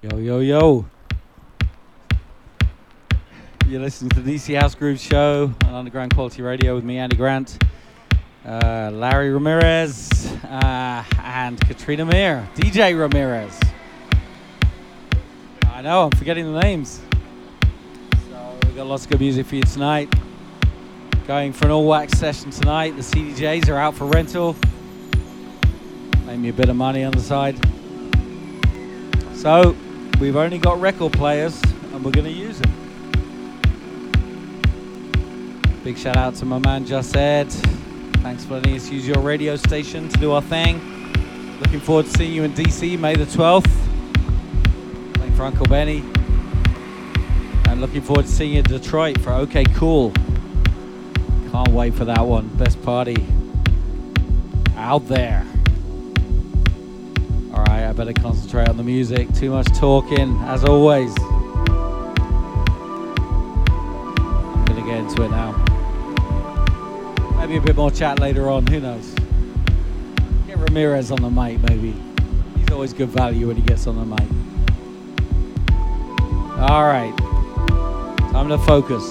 Yo, yo, yo. You're listening to the DC House Groove Show on Underground Quality Radio with me, Andy Grant, uh, Larry Ramirez, uh, and Katrina Mir, DJ Ramirez. I know, I'm forgetting the names. So we've got lots of good music for you tonight. Going for an all wax session tonight. The CDJs are out for rental. Make me a bit of money on the side. So we've only got record players and we're going to use them. Big shout out to my man Jus-Ed. Thanks for letting us use your radio station to do our thing. Looking forward to seeing you in DC May the 12th. Playing for Uncle Benny. And looking forward to seeing you in Detroit for OK Cool. Can't wait for that one. Best party out there. Better concentrate on the music. Too much talking, as always. I'm gonna get into it now. Maybe a bit more chat later on, who knows? Get Ramirez on the mic, maybe. He's always good value when he gets on the mic. Alright, time to focus.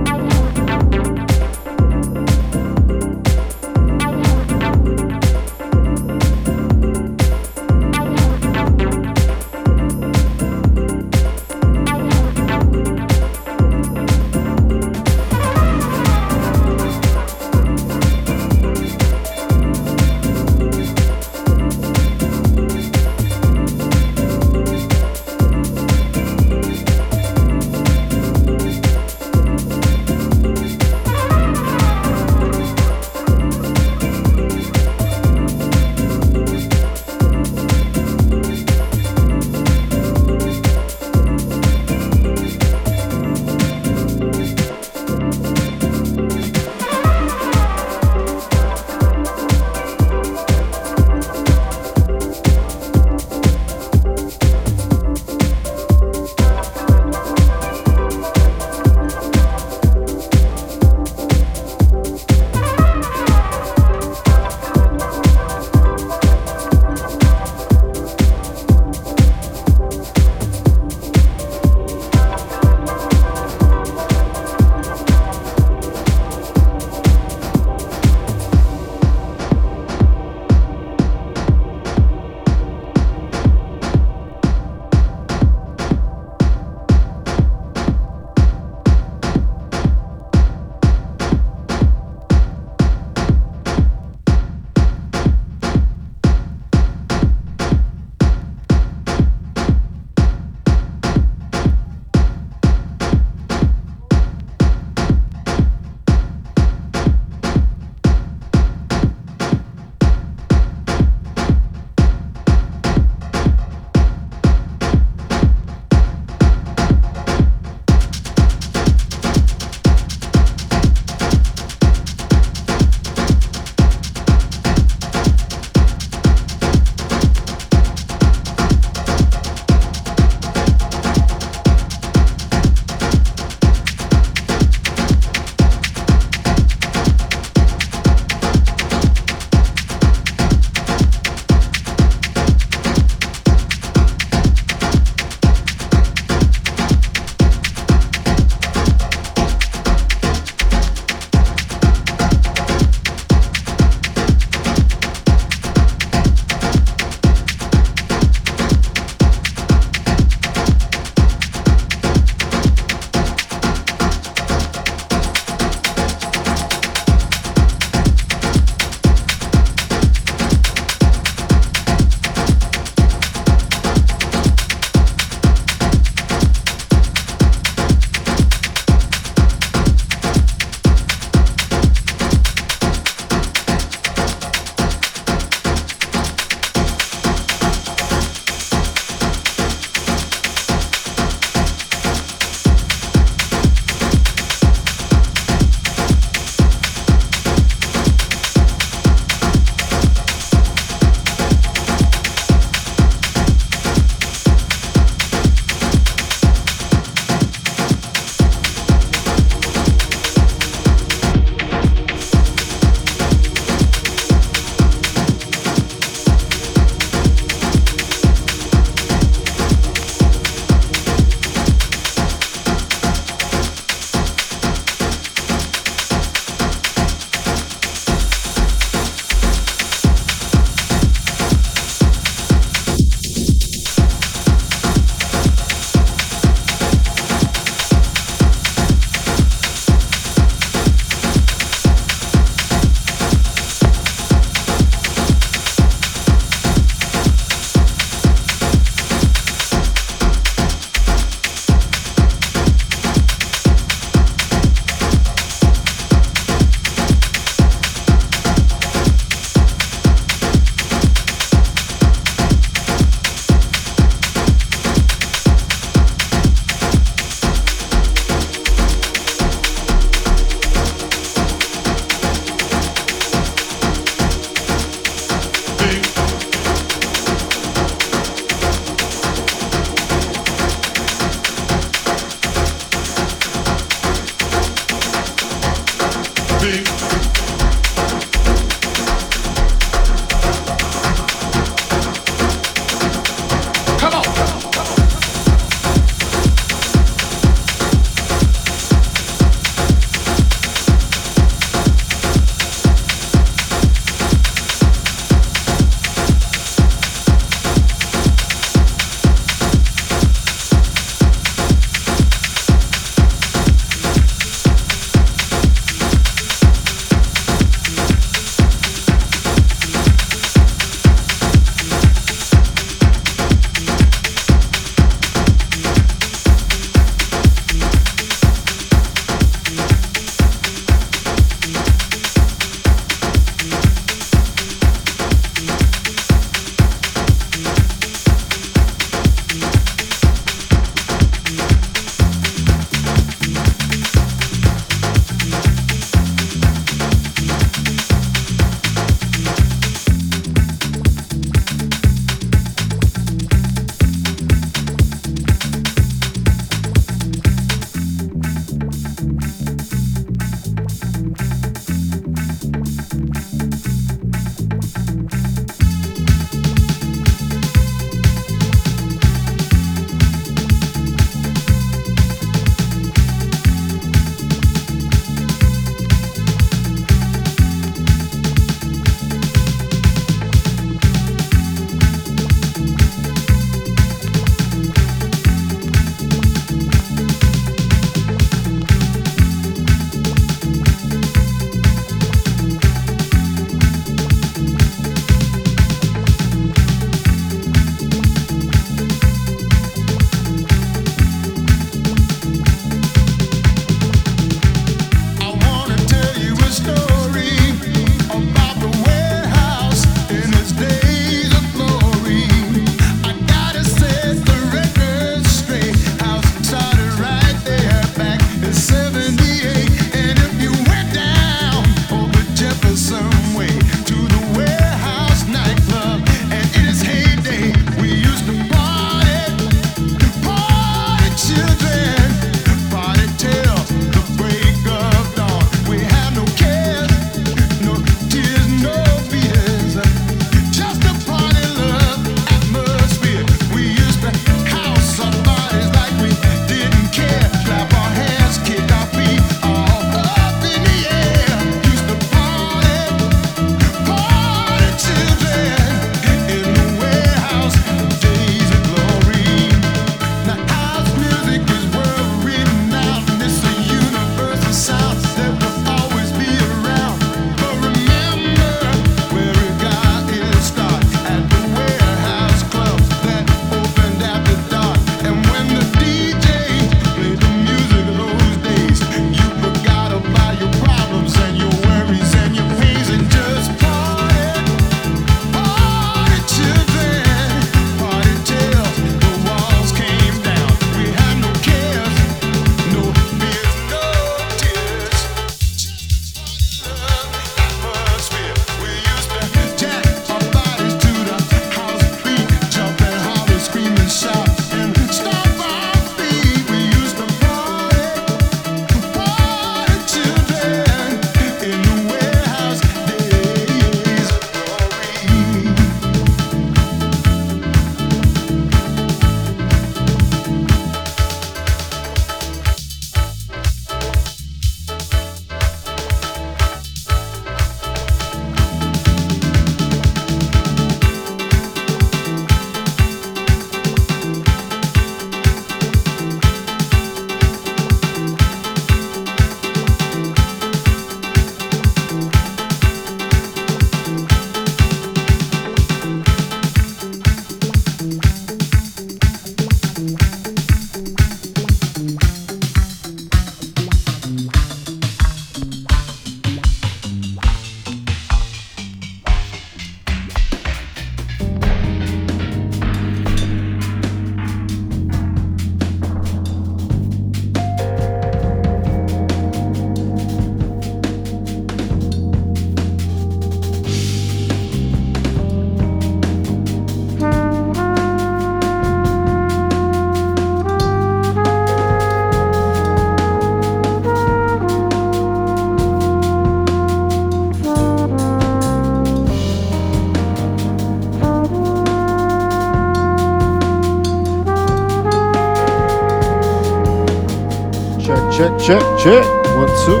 Check, check. One, two.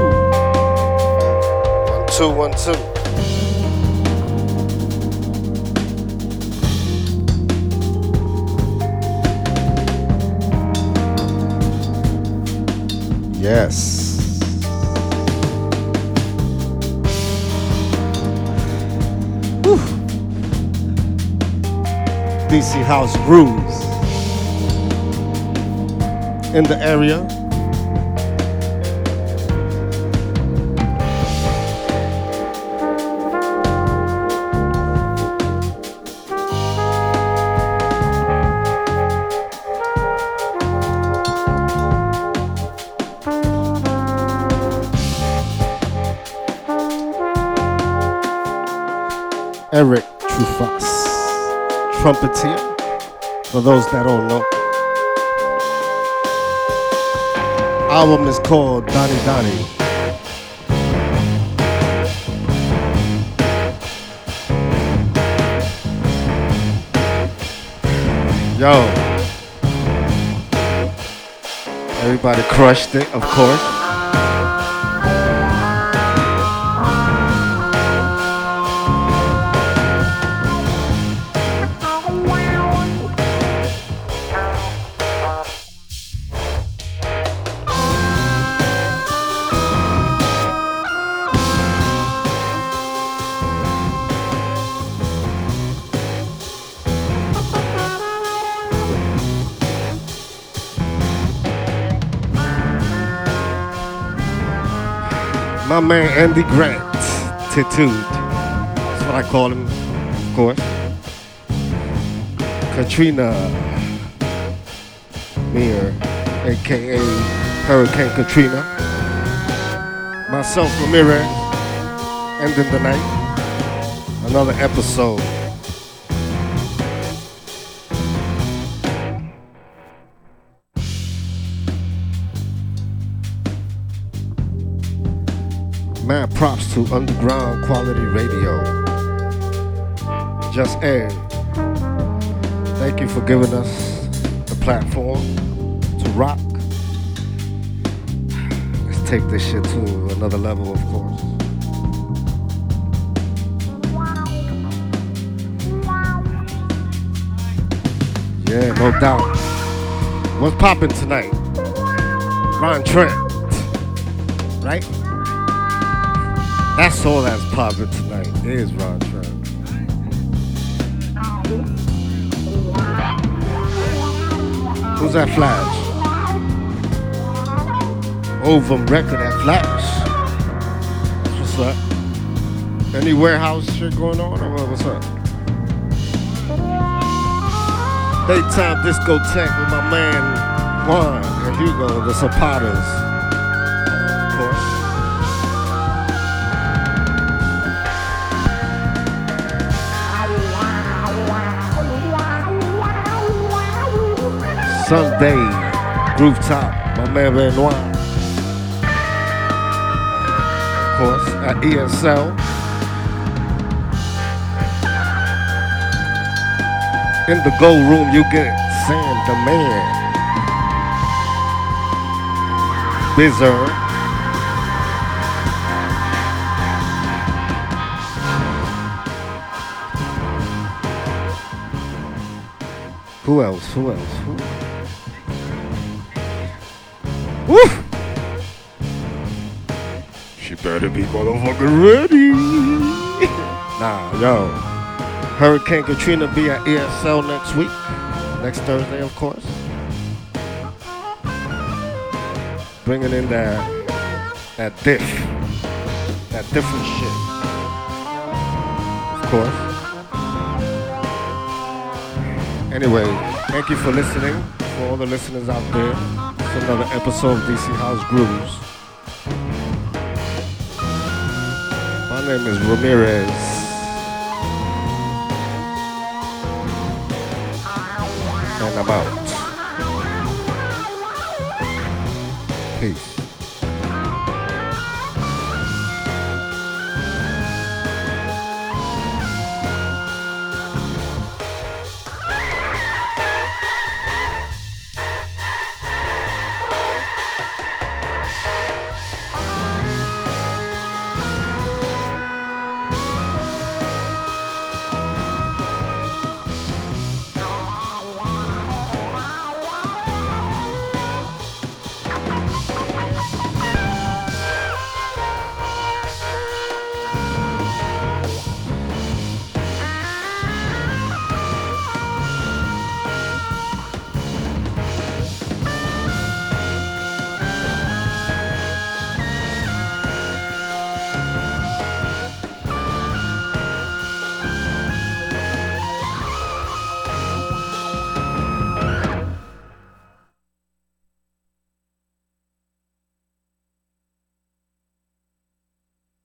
One, two, one, two. Yes. Whew. DC House Grooves in the area. Trumpeter, for those that don't know. Album is called Donnie Donnie. Yo. Everybody crushed it, of course. My man Andy Grant, Tattooed. That's what I call him, of course. Katrina Mir, aka Hurricane Katrina. Myself, Ramirez, ending the night. Another episode. To Underground Quality Radio. Jus-Ed. Thank you for giving us the platform to rock. Let's take this shit to another level, of course. Yeah, no doubt. What's popping tonight? Ron Trent, That's all that's popping tonight is Ron Trent. Who's that Flash? Ovum record that Flash. What's up? Any warehouse shit going on or what- what's up? Daytime discotheque with my man Juan and Hugo, the Zapatas. Sunday, rooftop, my man Benoit. Of course, at ESL. In the gold room, you get Sam the man. Bizarre. Who else? Who else? Who? Woo! She better be motherfucking ready. nah, yo. Hurricane Katrina be at ESL next week. Next Thursday, of course. Bringing in that that diff. That different shit. Of course. Anyway, thank you for listening. For all the listeners out there, another episode of DC House Grooves. My name is Ramirez.